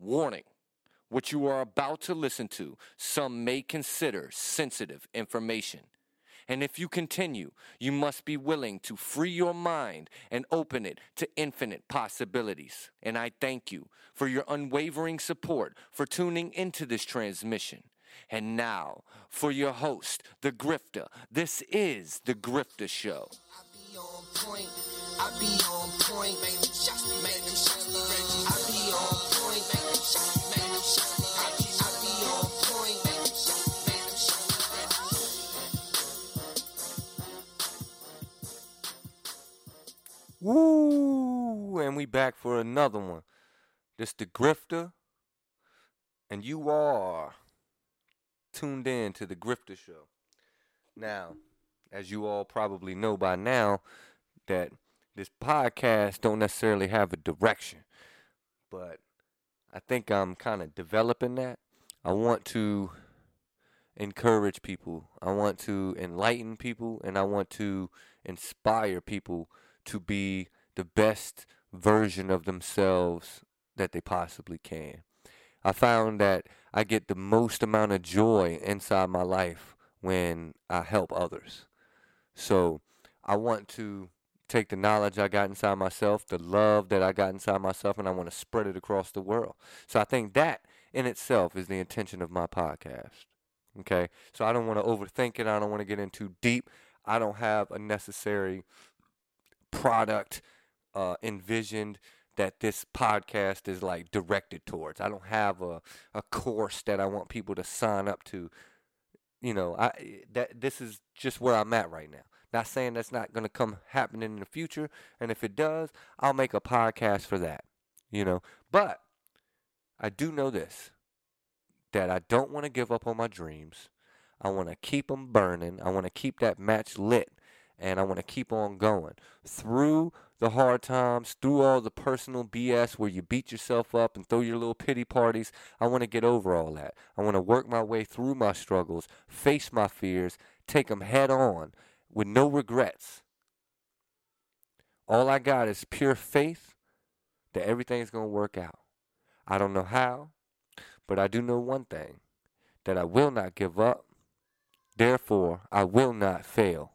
Warning what you are about to listen to, some may consider sensitive information. And if you continue, you must be willing to free your mind and open it to infinite possibilities. And I thank you for your unwavering support for tuning into this transmission. And now, for your host, The Grifter, this is The Grifter Show. I be on point. I be on point. Back for another one. This the Grifter, and you are tuned in to the Grifter Show. Now, as you all probably know by now, that this podcast don't necessarily have a direction, but I think I'm kind of developing that. I want to encourage people. I want to enlighten people, and I want to inspire people to be the best version of themselves that they possibly can. I found that I get the most amount of joy inside my life when I help others. So I want to take the knowledge I got inside myself, the love that I got inside myself, and I want to spread it across the world. So I think that in itself is the intention of my podcast. Okay? So I don't want to overthink it. I don't want to get in too deep. I don't have a necessary product uh, envisioned that this podcast is like directed towards. I don't have a, a course that I want people to sign up to. You know, I that this is just where I'm at right now. Not saying that's not going to come happening in the future, and if it does, I'll make a podcast for that. You know, but I do know this that I don't want to give up on my dreams. I want to keep them burning. I want to keep that match lit and I want to keep on going through the hard times, through all the personal BS where you beat yourself up and throw your little pity parties. I want to get over all that. I want to work my way through my struggles, face my fears, take them head on with no regrets. All I got is pure faith that everything's going to work out. I don't know how, but I do know one thing that I will not give up. Therefore, I will not fail.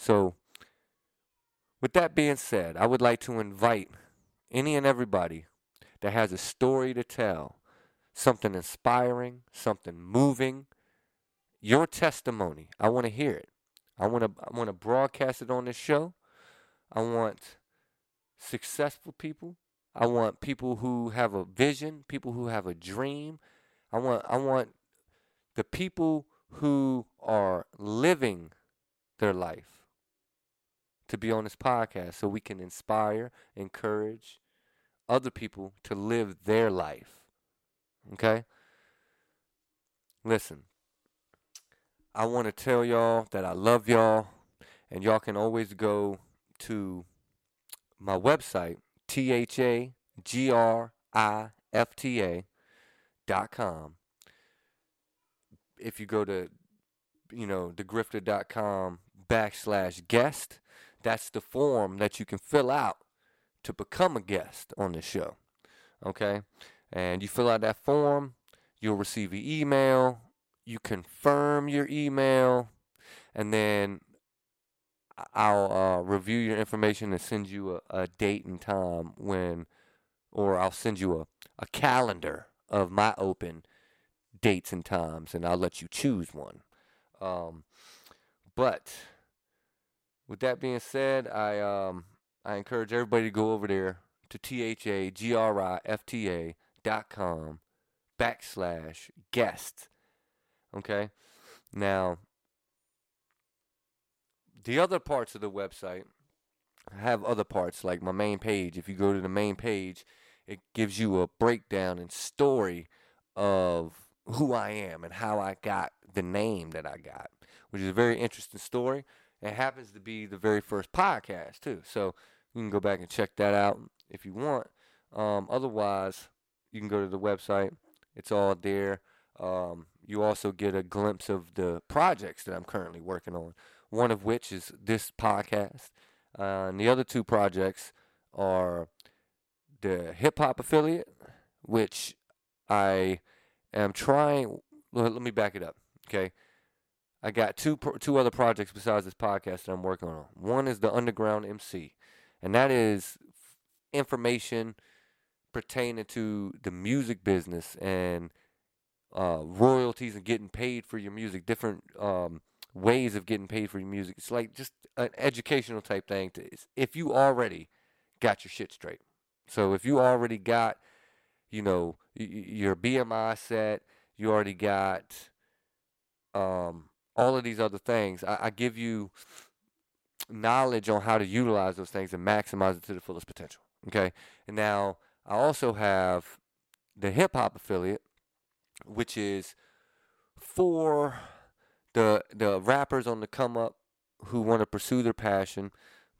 So, with that being said, I would like to invite any and everybody that has a story to tell, something inspiring, something moving, your testimony. I want to hear it. I want to I want to broadcast it on this show. I want successful people. I want people who have a vision, people who have a dream. I want I want the people who are living their life to be on this podcast so we can inspire, encourage other people to live their life. Okay? Listen, I want to tell y'all that I love y'all, and y'all can always go to my website, T H A G R I F T A dot com. If you go to, you know, thegrifter.com backslash guest, that's the form that you can fill out to become a guest on the show. Okay? And you fill out that form, you'll receive an email, you confirm your email, and then I'll uh, review your information and send you a, a date and time when, or I'll send you a, a calendar of my open dates and times, and I'll let you choose one. Um, but with that being said, I um I encourage everybody to go over there to T H A G R I F T A dot com backslash guest. Okay? Now the other parts of the website have other parts like my main page. If you go to the main page, it gives you a breakdown and story of who I am and how I got the name that I got, which is a very interesting story. It happens to be the very first podcast too, so you can go back and check that out if you want. Um, otherwise, you can go to the website; it's all there. Um, you also get a glimpse of the projects that I'm currently working on. One of which is this podcast, uh, and the other two projects are the hip hop affiliate which I am trying. Let let me back it up. Okay, I got two two other projects besides this podcast that I'm working on. One is the Underground MC, and that is information pertaining to the music business and uh, royalties and getting paid for your music, different um, ways of getting paid for your music. It's like just an educational type thing. To, if you already got your shit straight, so if you already got, you know, your BMI set, you already got um, all of these other things. I, I give you knowledge on how to utilize those things and maximize it to the fullest potential. Okay, and now I also have the hip hop affiliate, which is for the the rappers on the come up who want to pursue their passion,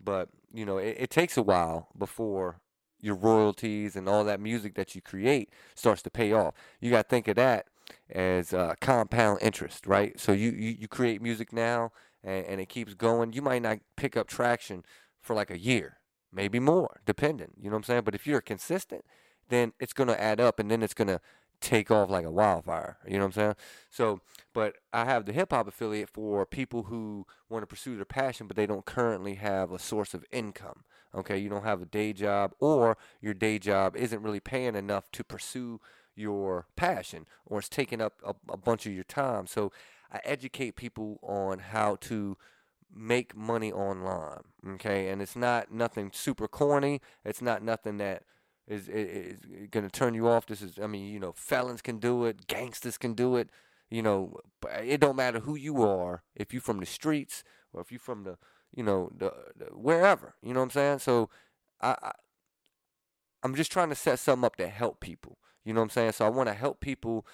but you know it, it takes a while before your royalties and all that music that you create starts to pay off. You got to think of that as uh, compound interest, right? So you, you, you create music now and, and it keeps going. You might not pick up traction for like a year, maybe more, depending. You know what I'm saying? But if you're consistent, then it's going to add up and then it's going to take off like a wildfire. You know what I'm saying? So, but I have the hip hop affiliate for people who want to pursue their passion, but they don't currently have a source of income. Okay, you don't have a day job, or your day job isn't really paying enough to pursue your passion, or it's taking up a, a bunch of your time. So, I educate people on how to make money online. Okay, and it's not nothing super corny. It's not nothing that is, is, is going to turn you off. This is, I mean, you know, felons can do it, gangsters can do it. You know, it don't matter who you are. If you're from the streets or if you're from the, you know, the, the wherever. You know what I'm saying? So, I, I I'm just trying to set something up to help people. You know what I'm saying? So I want to help people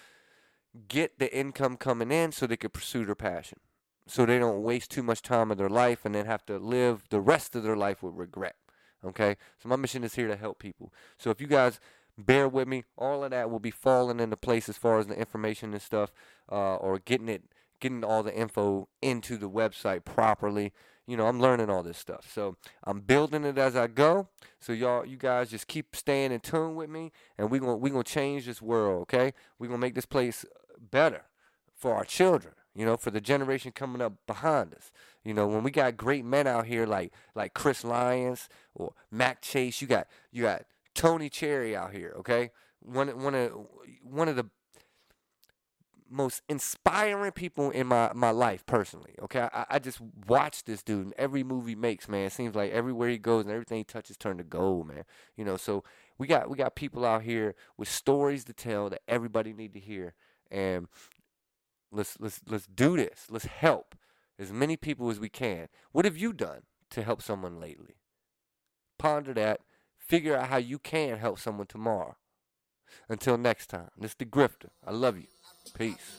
get the income coming in so they can pursue their passion. So they don't waste too much time of their life and then have to live the rest of their life with regret. Okay? So my mission is here to help people. So if you guys bear with me, all of that will be falling into place as far as the information and stuff, uh, or getting it getting all the info into the website properly. You know, I'm learning all this stuff. So I'm building it as I go. So y'all you guys just keep staying in tune with me and we're gonna we gonna change this world, okay? We're gonna make this place uh, better for our children, you know, for the generation coming up behind us. You know, when we got great men out here like like Chris Lyons or Mac Chase, you got you got Tony Cherry out here, okay? One one of one of the most inspiring people in my, my life personally. Okay, I, I just watch this dude in every movie makes. Man, it seems like everywhere he goes and everything he touches turn to gold. Man, you know. So we got we got people out here with stories to tell that everybody need to hear, and let's let's let's do this. Let's help as many people as we can. What have you done to help someone lately? Ponder that. Figure out how you can help someone tomorrow. Until next time, this the Grifter. I love you. Peace.